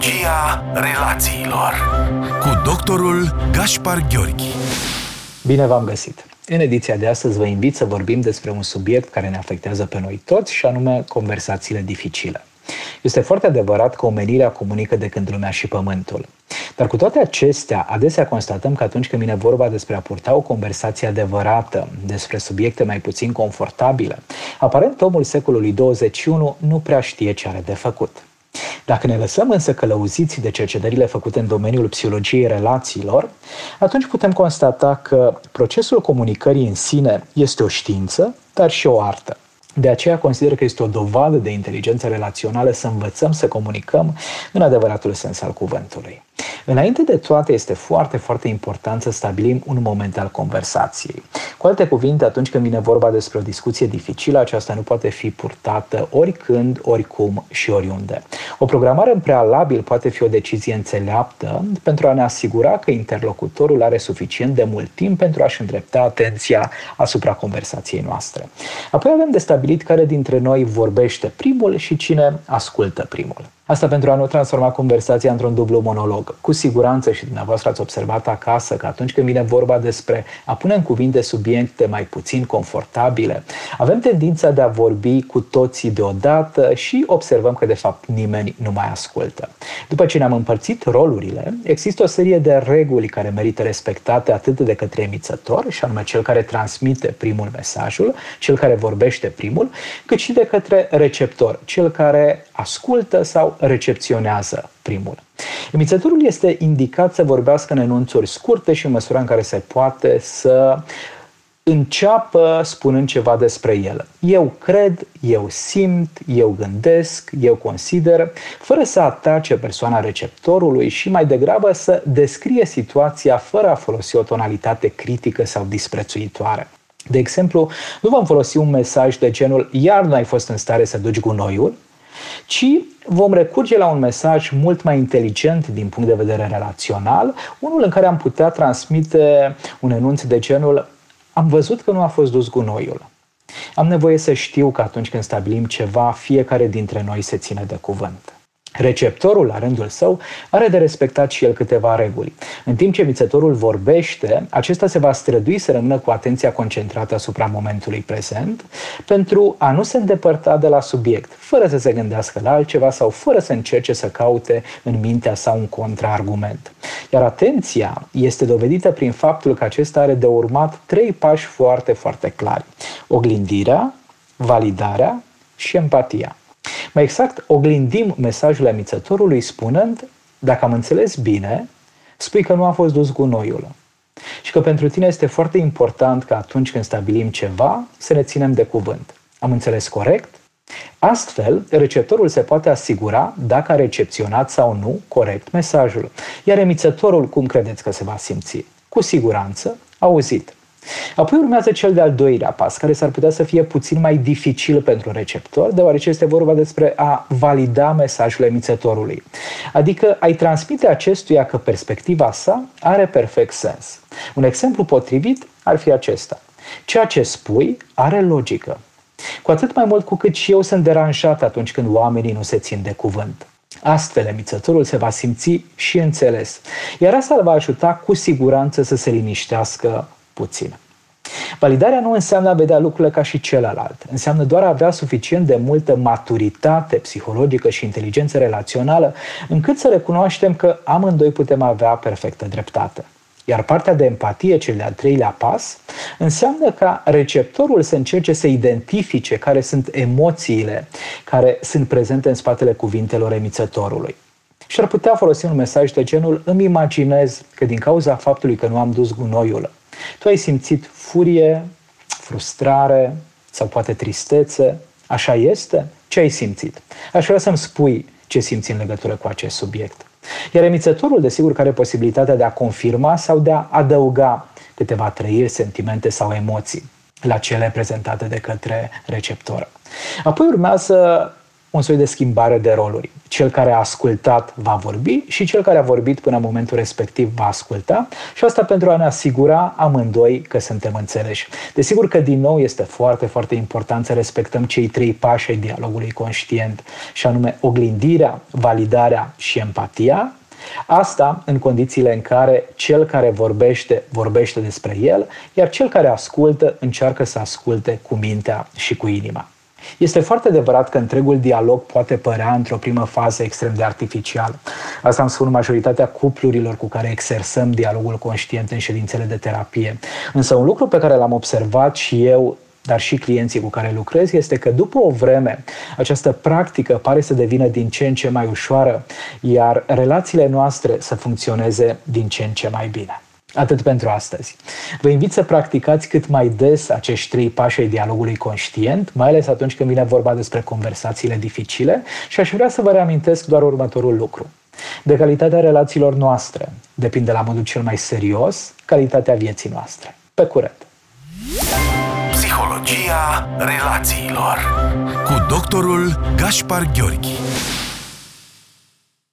Psihologia relațiilor cu doctorul Gaspar Gheorghi. Bine v-am găsit! În ediția de astăzi vă invit să vorbim despre un subiect care ne afectează pe noi toți și anume conversațiile dificile. Este foarte adevărat că omenirea comunică de când lumea și pământul. Dar cu toate acestea, adesea constatăm că atunci când vine vorba despre a purta o conversație adevărată, despre subiecte mai puțin confortabile, aparent omul secolului 21 nu prea știe ce are de făcut. Dacă ne lăsăm însă călăuziți de cercetările făcute în domeniul psihologiei relațiilor, atunci putem constata că procesul comunicării în sine este o știință, dar și o artă. De aceea consider că este o dovadă de inteligență relațională să învățăm să comunicăm în adevăratul sens al cuvântului. Înainte de toate, este foarte, foarte important să stabilim un moment al conversației. Cu alte cuvinte, atunci când vine vorba despre o discuție dificilă, aceasta nu poate fi purtată oricând, oricum și oriunde. O programare în prealabil poate fi o decizie înțeleaptă pentru a ne asigura că interlocutorul are suficient de mult timp pentru a-și îndrepta atenția asupra conversației noastre. Apoi avem de stabilit care dintre noi vorbește primul și cine ascultă primul. Asta pentru a nu transforma conversația într-un dublu monolog. Cu siguranță și dumneavoastră ați observat acasă că atunci când vine vorba despre a pune în cuvinte subiecte mai puțin confortabile, avem tendința de a vorbi cu toții deodată și observăm că de fapt nimeni nu mai ascultă. După ce ne-am împărțit rolurile, există o serie de reguli care merită respectate atât de către emițător, și anume cel care transmite primul mesajul, cel care vorbește primul, cât și de către receptor, cel care ascultă sau recepționează primul. Emițătorul este indicat să vorbească în enunțuri scurte și în măsura în care se poate să înceapă spunând ceva despre el. Eu cred, eu simt, eu gândesc, eu consider, fără să atace persoana receptorului și mai degrabă să descrie situația fără a folosi o tonalitate critică sau disprețuitoare. De exemplu, nu vom folosi un mesaj de genul iar nu ai fost în stare să duci gunoiul, ci vom recurge la un mesaj mult mai inteligent din punct de vedere relațional, unul în care am putea transmite un enunț de genul am văzut că nu a fost dus gunoiul. Am nevoie să știu că atunci când stabilim ceva, fiecare dintre noi se ține de cuvânt. Receptorul, la rândul său, are de respectat și el câteva reguli. În timp ce mițătorul vorbește, acesta se va strădui să rămână cu atenția concentrată asupra momentului prezent, pentru a nu se îndepărta de la subiect, fără să se gândească la altceva sau fără să încerce să caute în mintea sa un contraargument. Iar atenția este dovedită prin faptul că acesta are de urmat trei pași foarte, foarte clari. Oglindirea, validarea și empatia. Mai exact, oglindim mesajul emițătorului spunând, dacă am înțeles bine, spui că nu a fost dus gunoiul. Și că pentru tine este foarte important că atunci când stabilim ceva, să ne ținem de cuvânt. Am înțeles corect? Astfel, receptorul se poate asigura dacă a recepționat sau nu corect mesajul. Iar emițătorul, cum credeți că se va simți? Cu siguranță, auzit. Apoi urmează cel de-al doilea pas, care s-ar putea să fie puțin mai dificil pentru receptor, deoarece este vorba despre a valida mesajul emițătorului. Adică ai transmite acestuia că perspectiva sa are perfect sens. Un exemplu potrivit ar fi acesta. Ceea ce spui are logică. Cu atât mai mult cu cât și eu sunt deranjat atunci când oamenii nu se țin de cuvânt. Astfel, emițătorul se va simți și înțeles, iar asta îl va ajuta cu siguranță să se liniștească puțin. Validarea nu înseamnă a vedea lucrurile ca și celălalt. Înseamnă doar a avea suficient de multă maturitate psihologică și inteligență relațională încât să recunoaștem că amândoi putem avea perfectă dreptate. Iar partea de empatie, cel de-al treilea pas, înseamnă ca receptorul să încerce să identifice care sunt emoțiile care sunt prezente în spatele cuvintelor emițătorului. Și ar putea folosi un mesaj de genul îmi imaginez că din cauza faptului că nu am dus gunoiul, tu ai simțit furie, frustrare sau poate tristețe. Așa este? Ce ai simțit? Aș vrea să-mi spui ce simți în legătură cu acest subiect. Iar emițătorul, desigur, care are posibilitatea de a confirma sau de a adăuga câteva trăiri, sentimente sau emoții la cele prezentate de către receptor. Apoi urmează un soi de schimbare de roluri. Cel care a ascultat va vorbi și cel care a vorbit până în momentul respectiv va asculta și asta pentru a ne asigura amândoi că suntem înțeleși. Desigur că din nou este foarte, foarte important să respectăm cei trei pași ai dialogului conștient și anume oglindirea, validarea și empatia, Asta în condițiile în care cel care vorbește, vorbește despre el, iar cel care ascultă încearcă să asculte cu mintea și cu inima. Este foarte adevărat că întregul dialog poate părea într-o primă fază extrem de artificial. Asta îmi spun majoritatea cuplurilor cu care exersăm dialogul conștient în ședințele de terapie. Însă un lucru pe care l-am observat și eu dar și clienții cu care lucrez, este că după o vreme această practică pare să devină din ce în ce mai ușoară, iar relațiile noastre să funcționeze din ce în ce mai bine. Atât pentru astăzi. Vă invit să practicați cât mai des acești trei pași ai dialogului conștient, mai ales atunci când vine vorba despre conversațiile dificile și aș vrea să vă reamintesc doar următorul lucru. De calitatea relațiilor noastre depinde la modul cel mai serios calitatea vieții noastre. Pe curent! Psihologia relațiilor cu doctorul Gaspar Gheorghi